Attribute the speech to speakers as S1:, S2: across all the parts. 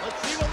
S1: Let's see what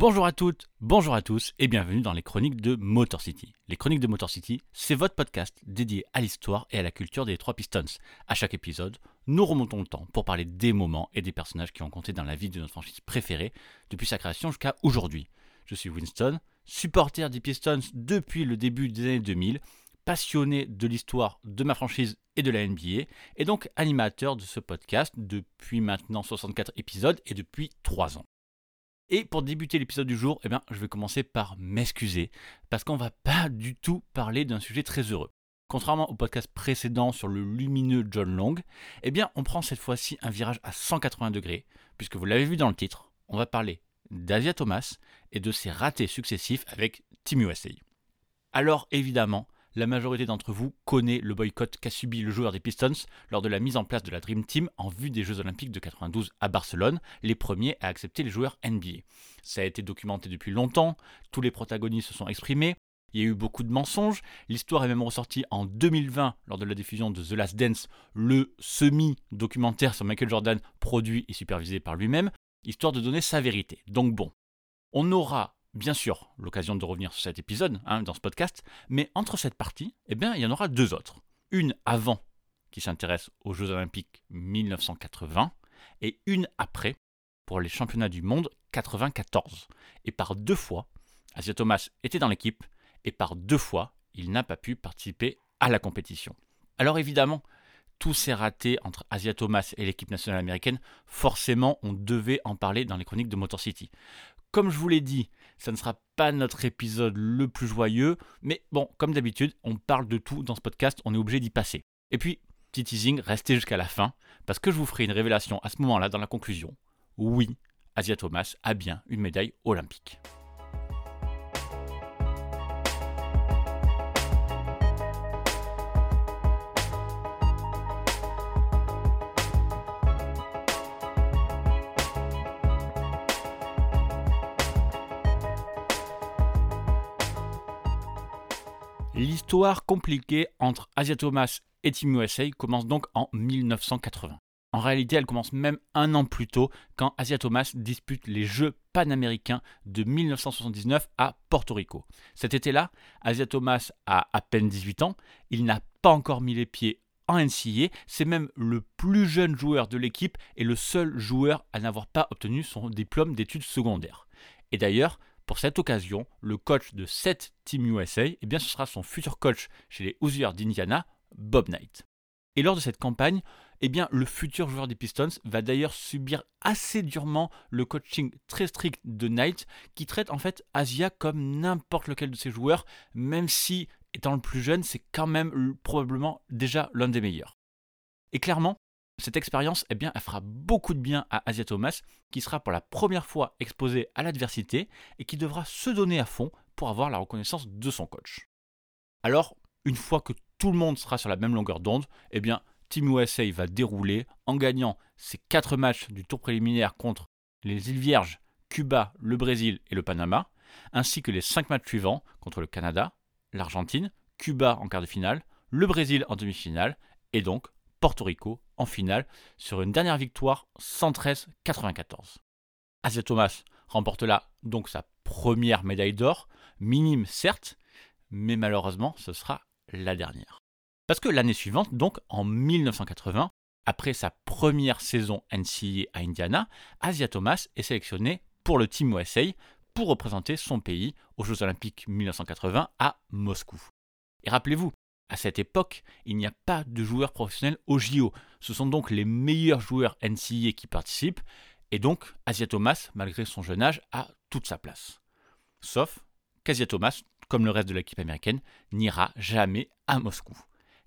S2: Bonjour à toutes, bonjour à tous et bienvenue dans les chroniques de Motor City. Les chroniques de Motor City, c'est votre podcast dédié à l'histoire et à la culture des trois Pistons. À chaque épisode, nous remontons le temps pour parler des moments et des personnages qui ont compté dans la vie de notre franchise préférée depuis sa création jusqu'à aujourd'hui. Je suis Winston, supporter des Pistons depuis le début des années 2000, passionné de l'histoire de ma franchise et de la NBA, et donc animateur de ce podcast depuis maintenant 64 épisodes et depuis 3 ans. Et pour débuter l'épisode du jour, eh bien, je vais commencer par m'excuser, parce qu'on va pas du tout parler d'un sujet très heureux. Contrairement au podcast précédent sur le lumineux John Long, eh bien, on prend cette fois-ci un virage à 180 degrés, puisque vous l'avez vu dans le titre, on va parler d'Asia Thomas et de ses ratés successifs avec Team USA. Alors évidemment, la majorité d'entre vous connaît le boycott qu'a subi le joueur des Pistons lors de la mise en place de la Dream Team en vue des Jeux Olympiques de 92 à Barcelone, les premiers à accepter les joueurs NBA. Ça a été documenté depuis longtemps, tous les protagonistes se sont exprimés, il y a eu beaucoup de mensonges, l'histoire est même ressortie en 2020 lors de la diffusion de The Last Dance, le semi-documentaire sur Michael Jordan produit et supervisé par lui-même, histoire de donner sa vérité. Donc bon, on aura bien sûr l'occasion de revenir sur cet épisode hein, dans ce podcast, mais entre cette partie, eh bien, il y en aura deux autres. Une avant, qui s'intéresse aux Jeux Olympiques 1980, et une après, pour les championnats du monde 94. Et par deux fois, Asia Thomas était dans l'équipe, et par deux fois, il n'a pas pu participer à la compétition. Alors évidemment, tous ces ratés entre Asia Thomas et l'équipe nationale américaine, forcément, on devait en parler dans les chroniques de Motor City. Comme je vous l'ai dit, ça ne sera pas notre épisode le plus joyeux, mais bon, comme d'habitude, on parle de tout dans ce podcast, on est obligé d'y passer. Et puis, petit teasing, restez jusqu'à la fin, parce que je vous ferai une révélation à ce moment-là dans la conclusion. Oui, Asia Thomas a bien une médaille olympique. L'histoire compliquée entre Asia Thomas et Team USA commence donc en 1980. En réalité, elle commence même un an plus tôt quand Asia Thomas dispute les Jeux panaméricains de 1979 à Porto Rico. Cet été-là, Asia Thomas a à peine 18 ans, il n'a pas encore mis les pieds en NCAA, c'est même le plus jeune joueur de l'équipe et le seul joueur à n'avoir pas obtenu son diplôme d'études secondaires. Et d'ailleurs, pour cette occasion, le coach de cette Team USA, eh bien, ce sera son futur coach chez les Hoosiers d'Indiana, Bob Knight. Et lors de cette campagne, eh bien, le futur joueur des Pistons va d'ailleurs subir assez durement le coaching très strict de Knight, qui traite en fait Asia comme n'importe lequel de ses joueurs, même si, étant le plus jeune, c'est quand même probablement déjà l'un des meilleurs. Et clairement, cette expérience, eh elle fera beaucoup de bien à Asia Thomas, qui sera pour la première fois exposé à l'adversité et qui devra se donner à fond pour avoir la reconnaissance de son coach. Alors, une fois que tout le monde sera sur la même longueur d'onde, eh bien, Team USA va dérouler en gagnant ses quatre matchs du tour préliminaire contre les îles Vierges, Cuba, le Brésil et le Panama, ainsi que les cinq matchs suivants contre le Canada, l'Argentine, Cuba en quart de finale, le Brésil en demi-finale et donc Porto Rico en finale sur une dernière victoire 113-94. Asia Thomas remporte là donc sa première médaille d'or, minime certes, mais malheureusement ce sera la dernière. Parce que l'année suivante, donc en 1980, après sa première saison NCAA à Indiana, Asia Thomas est sélectionné pour le Team USA pour représenter son pays aux Jeux Olympiques 1980 à Moscou. Et rappelez-vous, à cette époque, il n'y a pas de joueurs professionnels au JO. Ce sont donc les meilleurs joueurs NCAA qui participent, et donc Asia Thomas, malgré son jeune âge, a toute sa place. Sauf qu'Asia Thomas, comme le reste de l'équipe américaine, n'ira jamais à Moscou.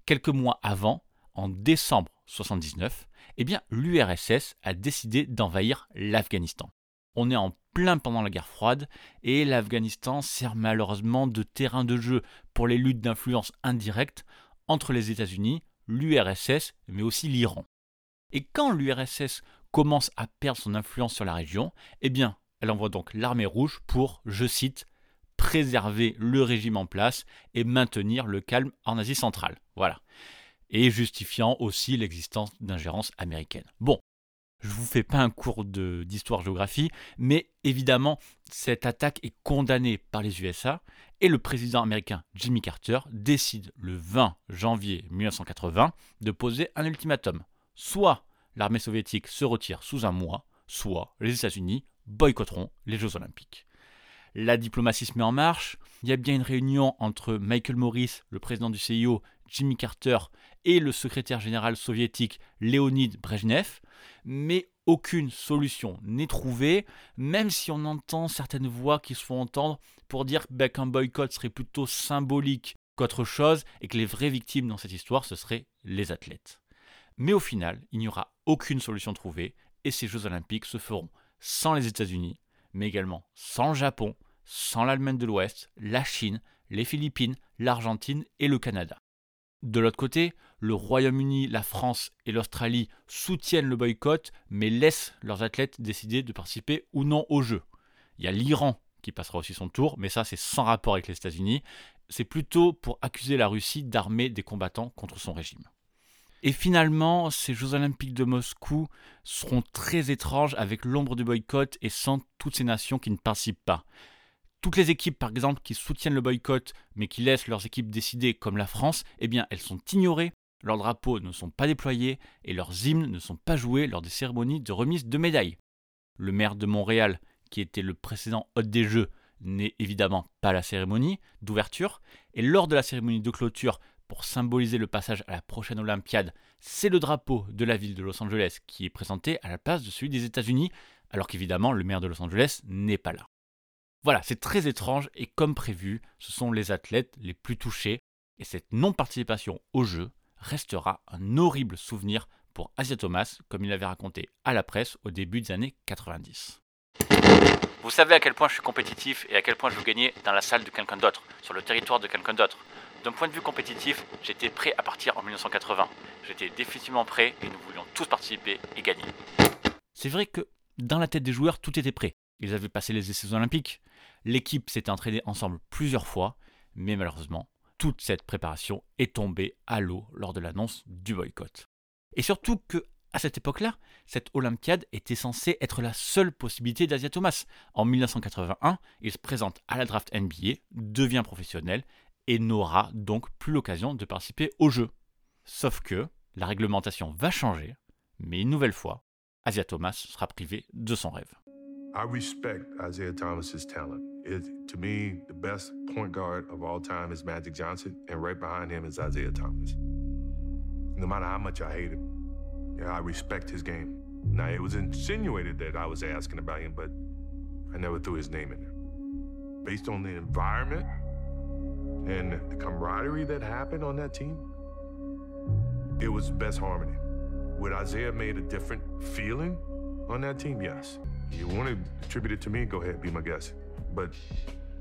S2: Quelques mois avant, en décembre 1979, eh l'URSS a décidé d'envahir l'Afghanistan. On est en plein pendant la guerre froide et l'Afghanistan sert malheureusement de terrain de jeu pour les luttes d'influence indirecte entre les États-Unis, l'URSS, mais aussi l'Iran. Et quand l'URSS commence à perdre son influence sur la région, eh bien, elle envoie donc l'armée rouge pour, je cite, préserver le régime en place et maintenir le calme en Asie centrale. Voilà. Et justifiant aussi l'existence d'ingérences américaines. Bon, je ne vous fais pas un cours d'histoire-géographie, mais évidemment, cette attaque est condamnée par les USA et le président américain Jimmy Carter décide le 20 janvier 1980 de poser un ultimatum. Soit l'armée soviétique se retire sous un mois, soit les États-Unis boycotteront les Jeux olympiques. La diplomatie se met en marche. Il y a bien une réunion entre Michael Morris, le président du CIO, Jimmy Carter et le secrétaire général soviétique Léonid Brezhnev, mais aucune solution n'est trouvée, même si on entend certaines voix qui se font entendre pour dire ben, qu'un boycott serait plutôt symbolique qu'autre chose et que les vraies victimes dans cette histoire, ce seraient les athlètes. Mais au final, il n'y aura aucune solution trouvée et ces Jeux olympiques se feront sans les États-Unis, mais également sans le Japon, sans l'Allemagne de l'Ouest, la Chine, les Philippines, l'Argentine et le Canada. De l'autre côté, le Royaume-Uni, la France et l'Australie soutiennent le boycott, mais laissent leurs athlètes décider de participer ou non aux Jeux. Il y a l'Iran qui passera aussi son tour, mais ça c'est sans rapport avec les États-Unis. C'est plutôt pour accuser la Russie d'armer des combattants contre son régime. Et finalement, ces Jeux olympiques de Moscou seront très étranges avec l'ombre du boycott et sans toutes ces nations qui ne participent pas. Toutes les équipes, par exemple, qui soutiennent le boycott mais qui laissent leurs équipes décider, comme la France, eh bien, elles sont ignorées, leurs drapeaux ne sont pas déployés et leurs hymnes ne sont pas joués lors des cérémonies de remise de médailles. Le maire de Montréal, qui était le précédent hôte des Jeux, n'est évidemment pas à la cérémonie d'ouverture, et lors de la cérémonie de clôture, pour symboliser le passage à la prochaine Olympiade, c'est le drapeau de la ville de Los Angeles qui est présenté à la place de celui des États-Unis, alors qu'évidemment le maire de Los Angeles n'est pas là. Voilà, c'est très étrange et comme prévu, ce sont les athlètes les plus touchés et cette non-participation au jeu restera un horrible souvenir pour Asia Thomas, comme il l'avait raconté à la presse au début des années 90. Vous savez à quel point je suis compétitif et à quel point je veux gagner dans la salle de quelqu'un d'autre, sur le territoire de quelqu'un d'autre. D'un point de vue compétitif, j'étais prêt à partir en 1980. J'étais définitivement prêt et nous voulions tous participer et gagner. C'est vrai que dans la tête des joueurs, tout était prêt. Ils avaient passé les essais olympiques, l'équipe s'était entraînée ensemble plusieurs fois, mais malheureusement, toute cette préparation est tombée à l'eau lors de l'annonce du boycott. Et surtout que à cette époque-là, cette Olympiade était censée être la seule possibilité d'Asia Thomas. En 1981, il se présente à la draft NBA, devient professionnel et n'aura donc plus l'occasion de participer au jeu. Sauf que la réglementation va changer, mais une nouvelle fois, Asia Thomas sera privé de son rêve.
S3: I respect Isaiah Thomas's talent. It, to me, the best point guard of all time is Magic Johnson, and right behind him is Isaiah Thomas. No matter how much I hate him, yeah, I respect his game. Now, it was insinuated that I was asking about him, but I never threw his name in there. Based on the environment and the camaraderie that happened on that team, it was best harmony. Would Isaiah made a different feeling on that team? Yes. You want to attribute it to me? Go ahead, be my guest. But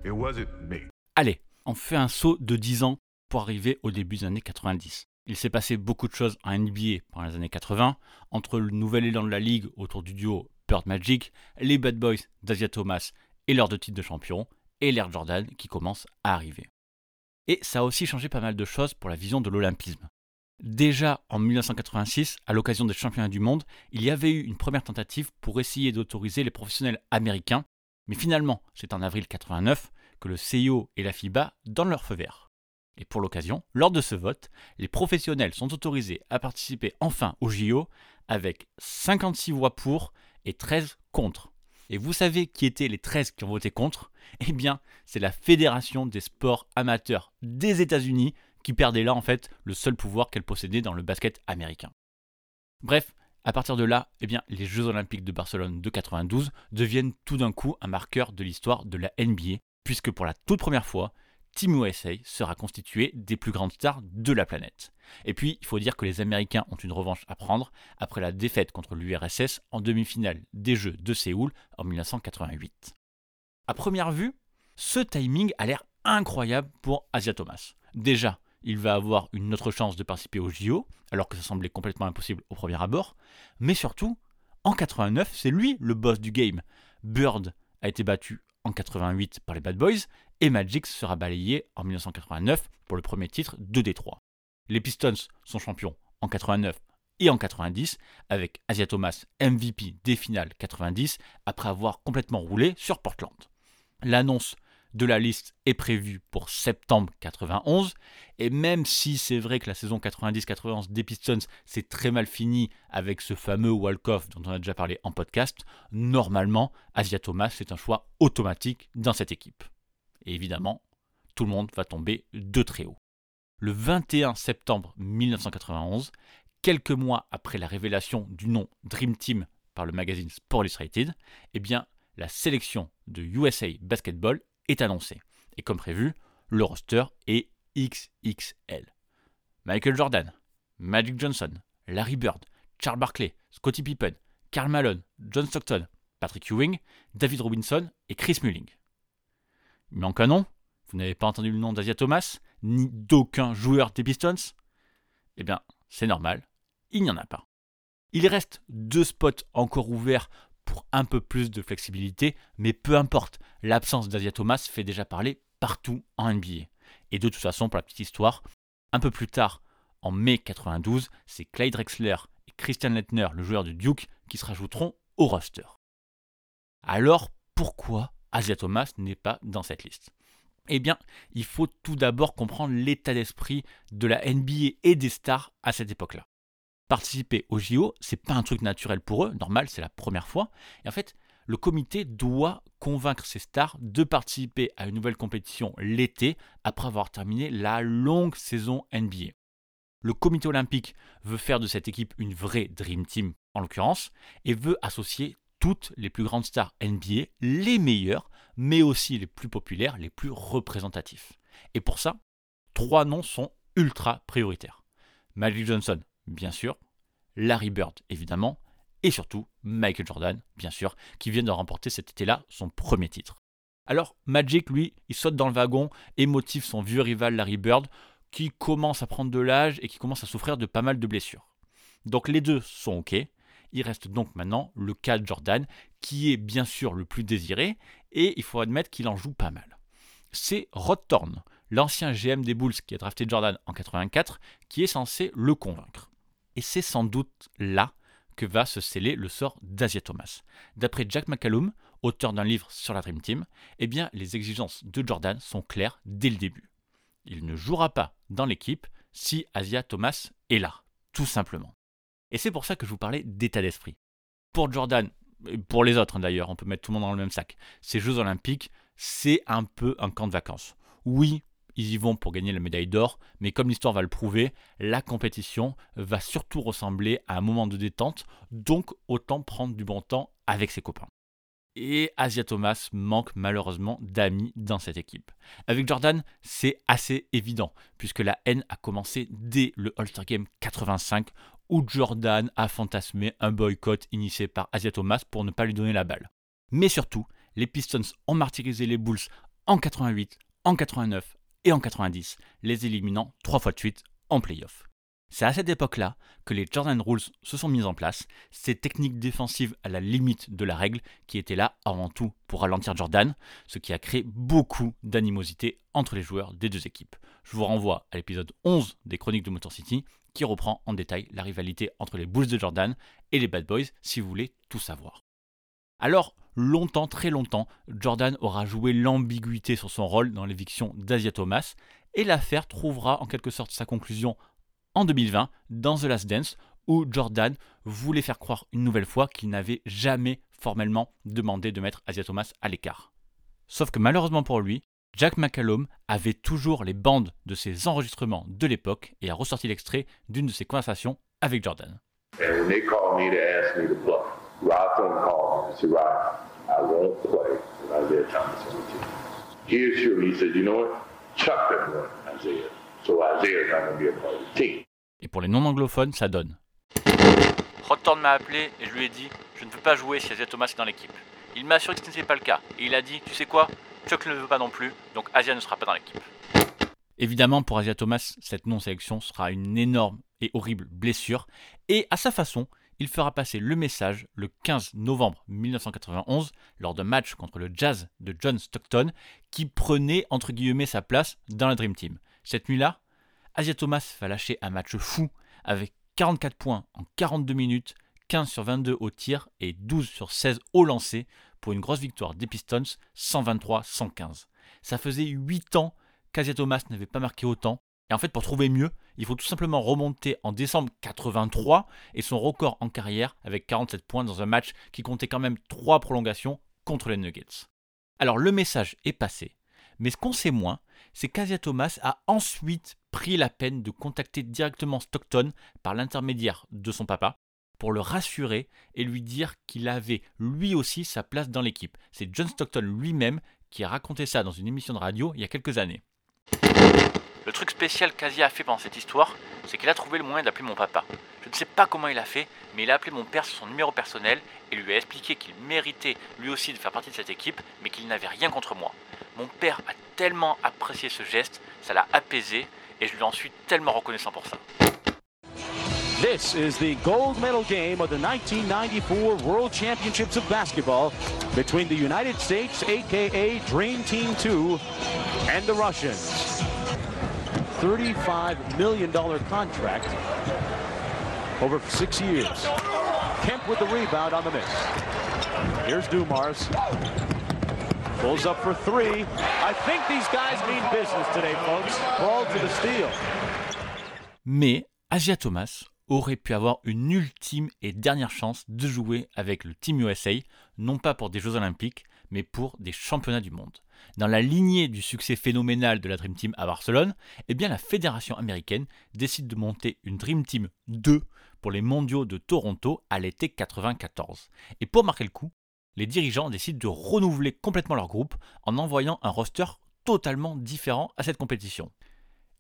S3: it wasn't me.
S2: Allez, on fait un saut de 10 ans pour arriver au début des années 90. Il s'est passé beaucoup de choses en NBA pendant les années 80, entre le nouvel élan de la ligue autour du duo Bird Magic, les Bad Boys d'Asia Thomas et leurs deux titres de champion, et l'Air Jordan qui commence à arriver. Et ça a aussi changé pas mal de choses pour la vision de l'olympisme. Déjà en 1986, à l'occasion des championnats du monde, il y avait eu une première tentative pour essayer d'autoriser les professionnels américains, mais finalement, c'est en avril 89 que le CIO et la FIBA donnent leur feu vert. Et pour l'occasion, lors de ce vote, les professionnels sont autorisés à participer enfin au JO avec 56 voix pour et 13 contre. Et vous savez qui étaient les 13 qui ont voté contre? Eh bien, c'est la Fédération des sports amateurs des États-Unis qui perdait là en fait le seul pouvoir qu'elle possédait dans le basket américain. Bref, à partir de là, eh bien, les Jeux Olympiques de Barcelone de 92 deviennent tout d'un coup un marqueur de l'histoire de la NBA, puisque pour la toute première fois, Team USA sera constitué des plus grandes stars de la planète. Et puis, il faut dire que les Américains ont une revanche à prendre après la défaite contre l'URSS en demi-finale des Jeux de Séoul en 1988. À première vue, ce timing a l'air incroyable pour Asia Thomas. Déjà, il va avoir une autre chance de participer au JO, alors que ça semblait complètement impossible au premier abord. Mais surtout, en 89, c'est lui le boss du game. Bird a été battu en 88 par les Bad Boys et Magic sera balayé en 1989 pour le premier titre de Détroit. Les Pistons sont champions en 89 et en 90 avec Asia Thomas MVP des finales 90 après avoir complètement roulé sur Portland. L'annonce de la liste est prévue pour septembre 91 et même si c'est vrai que la saison 90-91 des Pistons s'est très mal finie avec ce fameux walk-off dont on a déjà parlé en podcast, normalement Asia Thomas c'est un choix automatique dans cette équipe. Et évidemment, tout le monde va tomber de très haut. Le 21 septembre 1991, quelques mois après la révélation du nom Dream Team par le magazine Sport Illustrated, eh bien, la sélection de USA Basketball est annoncée. Et comme prévu, le roster est XXL. Michael Jordan, Magic Johnson, Larry Bird, Charles Barkley, Scottie Pippen, Karl Malone, John Stockton, Patrick Ewing, David Robinson et Chris Mullin. Il manque un nom Vous n'avez pas entendu le nom d'Asia Thomas Ni d'aucun joueur des Pistons Eh bien, c'est normal, il n'y en a pas. Il reste deux spots encore ouverts pour un peu plus de flexibilité, mais peu importe, l'absence d'Asia Thomas fait déjà parler partout en NBA. Et de toute façon, pour la petite histoire, un peu plus tard, en mai 92, c'est Clyde Drexler et Christian Lettner, le joueur de Duke, qui se rajouteront au roster. Alors, pourquoi Asia Thomas n'est pas dans cette liste? Eh bien, il faut tout d'abord comprendre l'état d'esprit de la NBA et des stars à cette époque-là. Participer au JO, c'est pas un truc naturel pour eux, normal, c'est la première fois. Et en fait, le comité doit convaincre ses stars de participer à une nouvelle compétition l'été après avoir terminé la longue saison NBA. Le comité olympique veut faire de cette équipe une vraie Dream Team en l'occurrence et veut associer toutes les plus grandes stars NBA, les meilleures, mais aussi les plus populaires, les plus représentatifs. Et pour ça, trois noms sont ultra prioritaires. Magic Johnson, bien sûr, Larry Bird, évidemment, et surtout Michael Jordan, bien sûr, qui vient de remporter cet été-là son premier titre. Alors Magic, lui, il saute dans le wagon et motive son vieux rival Larry Bird, qui commence à prendre de l'âge et qui commence à souffrir de pas mal de blessures. Donc les deux sont OK, il reste donc maintenant le cas de Jordan, qui est bien sûr le plus désiré, et il faut admettre qu'il en joue pas mal. C'est Rod Thorne, l'ancien GM des Bulls qui a drafté Jordan en 84, qui est censé le convaincre. Et c'est sans doute là que va se sceller le sort d'Asia Thomas. D'après Jack McCallum, auteur d'un livre sur la Dream Team, eh bien, les exigences de Jordan sont claires dès le début. Il ne jouera pas dans l'équipe si Asia Thomas est là, tout simplement. Et c'est pour ça que je vous parlais d'état d'esprit. Pour Jordan, pour les autres hein, d'ailleurs, on peut mettre tout le monde dans le même sac. Ces Jeux Olympiques, c'est un peu un camp de vacances. Oui, ils y vont pour gagner la médaille d'or, mais comme l'histoire va le prouver, la compétition va surtout ressembler à un moment de détente, donc autant prendre du bon temps avec ses copains. Et Asia Thomas manque malheureusement d'amis dans cette équipe. Avec Jordan, c'est assez évident, puisque la haine a commencé dès le All-Star Game 85, où Jordan a fantasmé un boycott initié par Asia Thomas pour ne pas lui donner la balle. Mais surtout, les Pistons ont martyrisé les Bulls en 88, en 89 et en 90, les éliminant trois fois de suite en playoff. C'est à cette époque-là que les Jordan Rules se sont mises en place, ces techniques défensives à la limite de la règle qui étaient là avant tout pour ralentir Jordan, ce qui a créé beaucoup d'animosité entre les joueurs des deux équipes. Je vous renvoie à l'épisode 11 des Chroniques de Motor City qui reprend en détail la rivalité entre les Bulls de Jordan et les Bad Boys si vous voulez tout savoir. Alors, longtemps, très longtemps, Jordan aura joué l'ambiguïté sur son rôle dans l'éviction d'Asia Thomas et l'affaire trouvera en quelque sorte sa conclusion en 2020 dans The Last Dance où Jordan voulait faire croire une nouvelle fois qu'il n'avait jamais formellement demandé de mettre Asia Thomas à l'écart. Sauf que malheureusement pour lui, Jack McCallum avait toujours les bandes de ses enregistrements de l'époque et a ressorti l'extrait d'une de ses conversations avec Jordan.
S4: And when they called me to ask me to play, Rod Thorne called me and said, Rod, I won't play with Isaiah Thomas on the team. He assured me, he said, you know what? Chuck doesn't want Isaiah. So Isaiah's not going to be a part of the team.
S2: Et pour les non-anglophones, ça donne. M'a appelé et je lui ai dit Je ne veux pas jouer si Asia Thomas est dans l'équipe. Il m'a assuré que ce n'était pas le cas. Et il a dit Tu sais quoi? Chuck ne le veut pas non plus, donc Asia ne sera pas dans l'équipe. Évidemment, pour Asia Thomas, cette non-sélection sera une énorme et horrible blessure. Et à sa façon, il fera passer le message le 15 novembre 1991 lors d'un match contre le Jazz de John Stockton qui prenait entre guillemets sa place dans la Dream Team. Cette nuit-là, Asia Thomas va lâcher un match fou avec 44 points en 42 minutes, 15 sur 22 au tir et 12 sur 16 au lancer pour une grosse victoire des Pistons 123-115. Ça faisait 8 ans qu'Asia Thomas n'avait pas marqué autant et en fait, pour trouver mieux, il faut tout simplement remonter en décembre 83 et son record en carrière avec 47 points dans un match qui comptait quand même 3 prolongations contre les Nuggets. Alors le message est passé, mais ce qu'on sait moins, c'est qu'Asia Thomas a ensuite pris la peine de contacter directement Stockton par l'intermédiaire de son papa pour le rassurer et lui dire qu'il avait lui aussi sa place dans l'équipe. C'est John Stockton lui-même qui a raconté ça dans une émission de radio il y a quelques années. Le truc spécial qu'Asia a fait pendant cette histoire, c'est qu'il a trouvé le moyen d'appeler mon papa. Je ne sais pas comment il a fait, mais il a appelé mon père sur son numéro personnel et lui a expliqué qu'il méritait lui aussi de faire partie de cette équipe, mais qu'il n'avait rien contre moi. Mon père a tellement apprécié ce geste, ça l'a apaisé et je lui en suis tellement reconnaissant pour ça.
S1: This is the gold medal game of the 1994 World Championships of Basketball between the United States, aka Dream Team 2, and the Russians. $35 million contract over six years. Kemp with the rebound on the miss. Here's Dumars. Pulls up for three. I think these guys mean business today, folks. Ball to the steal.
S2: Mais Asia Thomas aurait pu avoir une ultime et dernière chance de jouer avec le Team USA, non pas pour des Jeux Olympiques, mais pour des championnats du monde. Dans la lignée du succès phénoménal de la Dream Team à Barcelone, eh bien la fédération américaine décide de monter une Dream Team 2 pour les mondiaux de Toronto à l'été 94. Et pour marquer le coup, les dirigeants décident de renouveler complètement leur groupe en envoyant un roster totalement différent à cette compétition.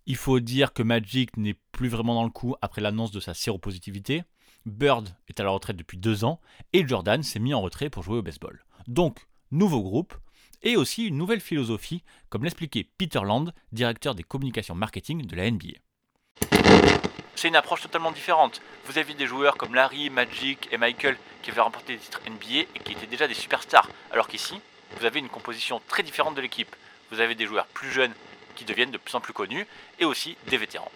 S2: Il faut dire que Magic n'est plus vraiment dans le coup après l'annonce de sa séropositivité. Bird est à la retraite depuis deux ans et Jordan s'est mis en retrait pour jouer au baseball. Donc, nouveau groupe et aussi une nouvelle philosophie, comme l'expliquait Peter Land, directeur des communications marketing de la NBA. C'est une approche totalement différente. Vous avez des joueurs comme Larry, Magic et Michael qui avaient remporté des titres NBA et qui étaient déjà des superstars, alors qu'ici, vous avez une composition très différente de l'équipe. Vous avez des joueurs plus jeunes qui deviennent de plus en plus connus et aussi des vétérans.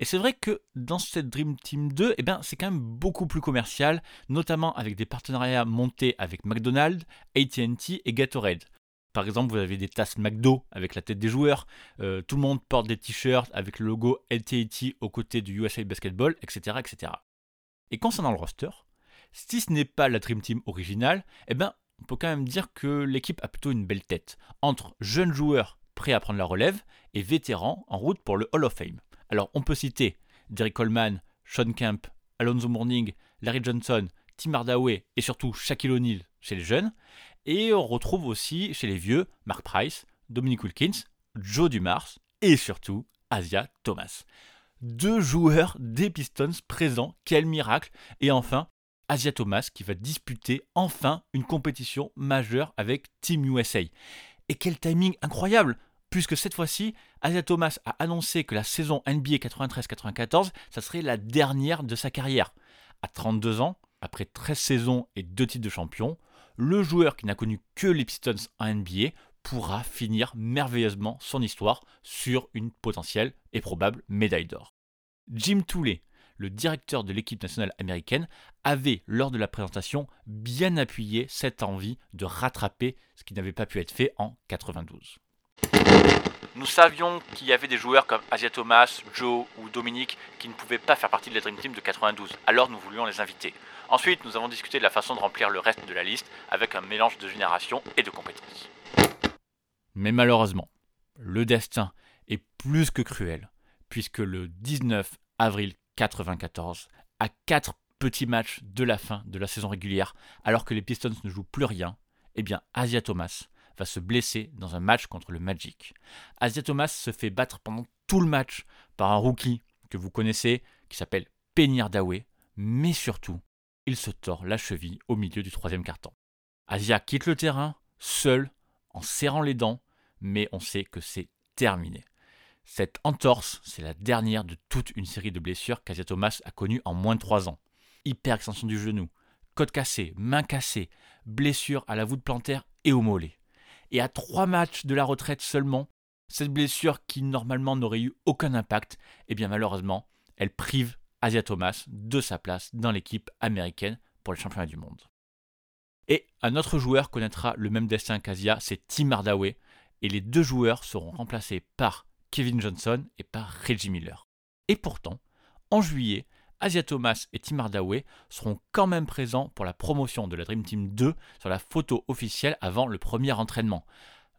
S2: Et c'est vrai que dans cette Dream Team 2, eh ben, c'est quand même beaucoup plus commercial, notamment avec des partenariats montés avec McDonald's, ATT et Gatorade. Par exemple, vous avez des tasses McDo avec la tête des joueurs, euh, tout le monde porte des t-shirts avec le logo LTT aux côtés du USA Basketball, etc., etc. Et concernant le roster, si ce n'est pas la Dream Team originale, eh ben, on peut quand même dire que l'équipe a plutôt une belle tête, entre jeunes joueurs prêts à prendre la relève et vétérans en route pour le Hall of Fame. Alors, on peut citer Derek Coleman, Sean Kemp, Alonzo Mourning, Larry Johnson, Tim Hardaway et surtout Shaquille O'Neal chez les jeunes. Et on retrouve aussi chez les vieux Mark Price, Dominic Wilkins, Joe Dumars et surtout Asia Thomas. Deux joueurs des Pistons présents, quel miracle Et enfin, Asia Thomas qui va disputer enfin une compétition majeure avec Team USA. Et quel timing incroyable puisque cette fois-ci, Asia Thomas a annoncé que la saison NBA 93-94, ça serait la dernière de sa carrière. À 32 ans, après 13 saisons et 2 titres de champion, le joueur qui n'a connu que les Pistons en NBA pourra finir merveilleusement son histoire sur une potentielle et probable médaille d'or. Jim Tooley, le directeur de l'équipe nationale américaine, avait lors de la présentation bien appuyé cette envie de rattraper ce qui n'avait pas pu être fait en 92. Nous savions qu'il y avait des joueurs comme Asia Thomas, Joe ou Dominique qui ne pouvaient pas faire partie de la Dream Team de 92, alors nous voulions les inviter. Ensuite, nous avons discuté de la façon de remplir le reste de la liste avec un mélange de générations et de compétences. Mais malheureusement, le destin est plus que cruel, puisque le 19 avril 94, à 4 petits matchs de la fin de la saison régulière, alors que les Pistons ne jouent plus rien, eh bien Asia Thomas va se blesser dans un match contre le Magic. Asia Thomas se fait battre pendant tout le match par un rookie que vous connaissez qui s'appelle Hardaway, mais surtout, il se tord la cheville au milieu du troisième carton. Asia quitte le terrain, seul, en serrant les dents, mais on sait que c'est terminé. Cette entorse, c'est la dernière de toute une série de blessures qu'Asia Thomas a connues en moins de 3 ans. Hyper-extension du genou, côte cassée, main cassée, blessure à la voûte plantaire et au mollet. Et à 3 matchs de la retraite seulement, cette blessure qui normalement n'aurait eu aucun impact, eh bien malheureusement, elle prive Asia Thomas de sa place dans l'équipe américaine pour les championnats du monde. Et un autre joueur connaîtra le même destin qu'Asia, c'est Tim Hardaway, et les deux joueurs seront remplacés par Kevin Johnson et par Reggie Miller. Et pourtant, en juillet, Asia Thomas et Tim Hardaway seront quand même présents pour la promotion de la Dream Team 2 sur la photo officielle avant le premier entraînement.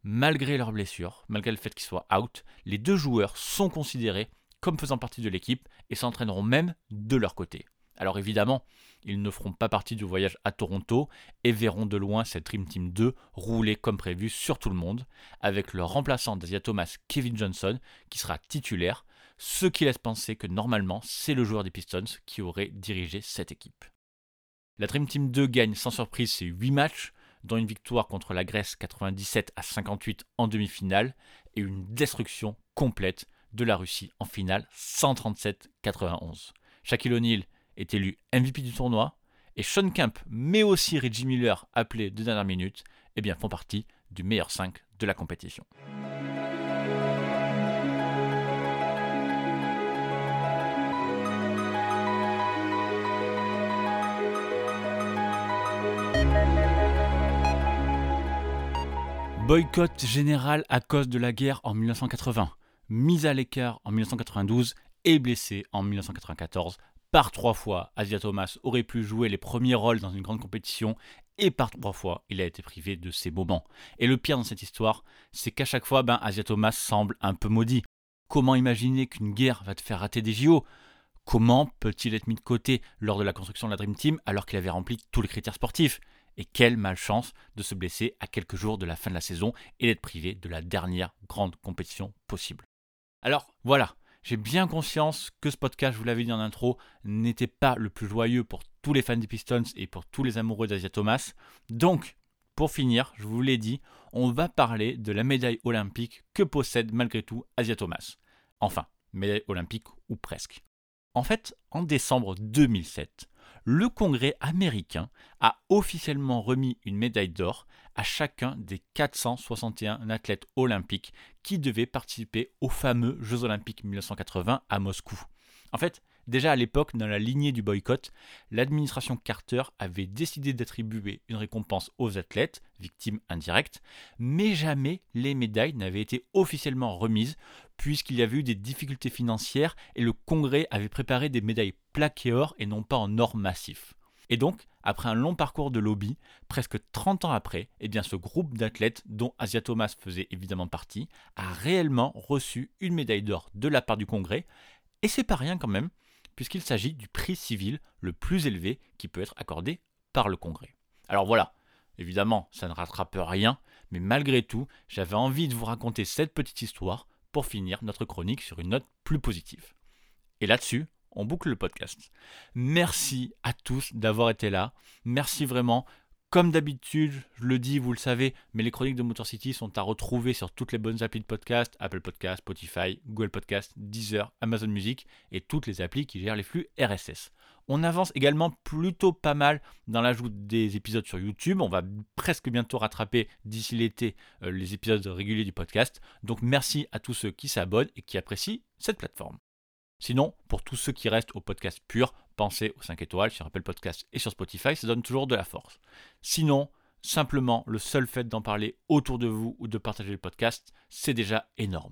S2: Malgré leurs blessures, malgré le fait qu'ils soient out, les deux joueurs sont considérés comme faisant partie de l'équipe et s'entraîneront même de leur côté. Alors évidemment, ils ne feront pas partie du voyage à Toronto et verront de loin cette Dream Team 2 rouler comme prévu sur tout le monde, avec leur remplaçant d'Asia Thomas, Kevin Johnson, qui sera titulaire, ce qui laisse penser que normalement c'est le joueur des Pistons qui aurait dirigé cette équipe. La Dream Team 2 gagne sans surprise ses 8 matchs, dont une victoire contre la Grèce 97 à 58 en demi-finale et une destruction complète de la Russie en finale 137-91. Shaquille O'Neal est élu MVP du tournoi et Sean Kemp, mais aussi Reggie Miller, appelé de dernière minute, eh bien, font partie du meilleur 5 de la compétition. Boycott général à cause de la guerre en 1980, mise à l'écart en 1992 et blessé en 1994. Par trois fois, Asia Thomas aurait pu jouer les premiers rôles dans une grande compétition et par trois fois, il a été privé de ces moments. Et le pire dans cette histoire, c'est qu'à chaque fois, ben, Asia Thomas semble un peu maudit. Comment imaginer qu'une guerre va te faire rater des JO Comment peut-il être mis de côté lors de la construction de la Dream Team alors qu'il avait rempli tous les critères sportifs? Et quelle malchance de se blesser à quelques jours de la fin de la saison et d'être privé de la dernière grande compétition possible. Alors voilà, j'ai bien conscience que ce podcast, je vous l'avais dit en intro, n'était pas le plus joyeux pour tous les fans des Pistons et pour tous les amoureux d'Asia Thomas. Donc, pour finir, je vous l'ai dit, on va parler de la médaille olympique que possède malgré tout Asia Thomas. Enfin, médaille olympique ou presque. En fait, en décembre 2007, le Congrès américain a officiellement remis une médaille d'or à chacun des 461 athlètes olympiques qui devaient participer aux fameux Jeux olympiques 1980 à Moscou. En fait, déjà à l'époque, dans la lignée du boycott, l'administration Carter avait décidé d'attribuer une récompense aux athlètes, victimes indirectes, mais jamais les médailles n'avaient été officiellement remises puisqu'il y avait eu des difficultés financières et le Congrès avait préparé des médailles plaquées or et non pas en or massif. Et donc, après un long parcours de lobby, presque 30 ans après, eh bien ce groupe d'athlètes, dont Asia Thomas faisait évidemment partie, a réellement reçu une médaille d'or de la part du Congrès, et c'est pas rien quand même, puisqu'il s'agit du prix civil le plus élevé qui peut être accordé par le Congrès. Alors voilà, évidemment, ça ne rattrape rien, mais malgré tout, j'avais envie de vous raconter cette petite histoire pour finir notre chronique sur une note plus positive. Et là-dessus, on boucle le podcast. Merci à tous d'avoir été là. Merci vraiment. Comme d'habitude, je le dis, vous le savez, mais les chroniques de Motor City sont à retrouver sur toutes les bonnes applis de podcast, Apple Podcast, Spotify, Google Podcast, Deezer, Amazon Music et toutes les applis qui gèrent les flux RSS. On avance également plutôt pas mal dans l'ajout des épisodes sur YouTube. On va presque bientôt rattraper d'ici l'été euh, les épisodes réguliers du podcast. Donc merci à tous ceux qui s'abonnent et qui apprécient cette plateforme. Sinon, pour tous ceux qui restent au podcast pur, pensez aux 5 étoiles sur Apple Podcast et sur Spotify, ça donne toujours de la force. Sinon, simplement le seul fait d'en parler autour de vous ou de partager le podcast, c'est déjà énorme.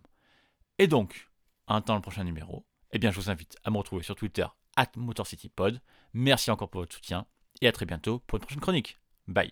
S2: Et donc, un temps le prochain numéro, eh bien je vous invite à me retrouver sur Twitter at MotorCityPod. Merci encore pour votre soutien et à très bientôt pour une prochaine chronique. Bye.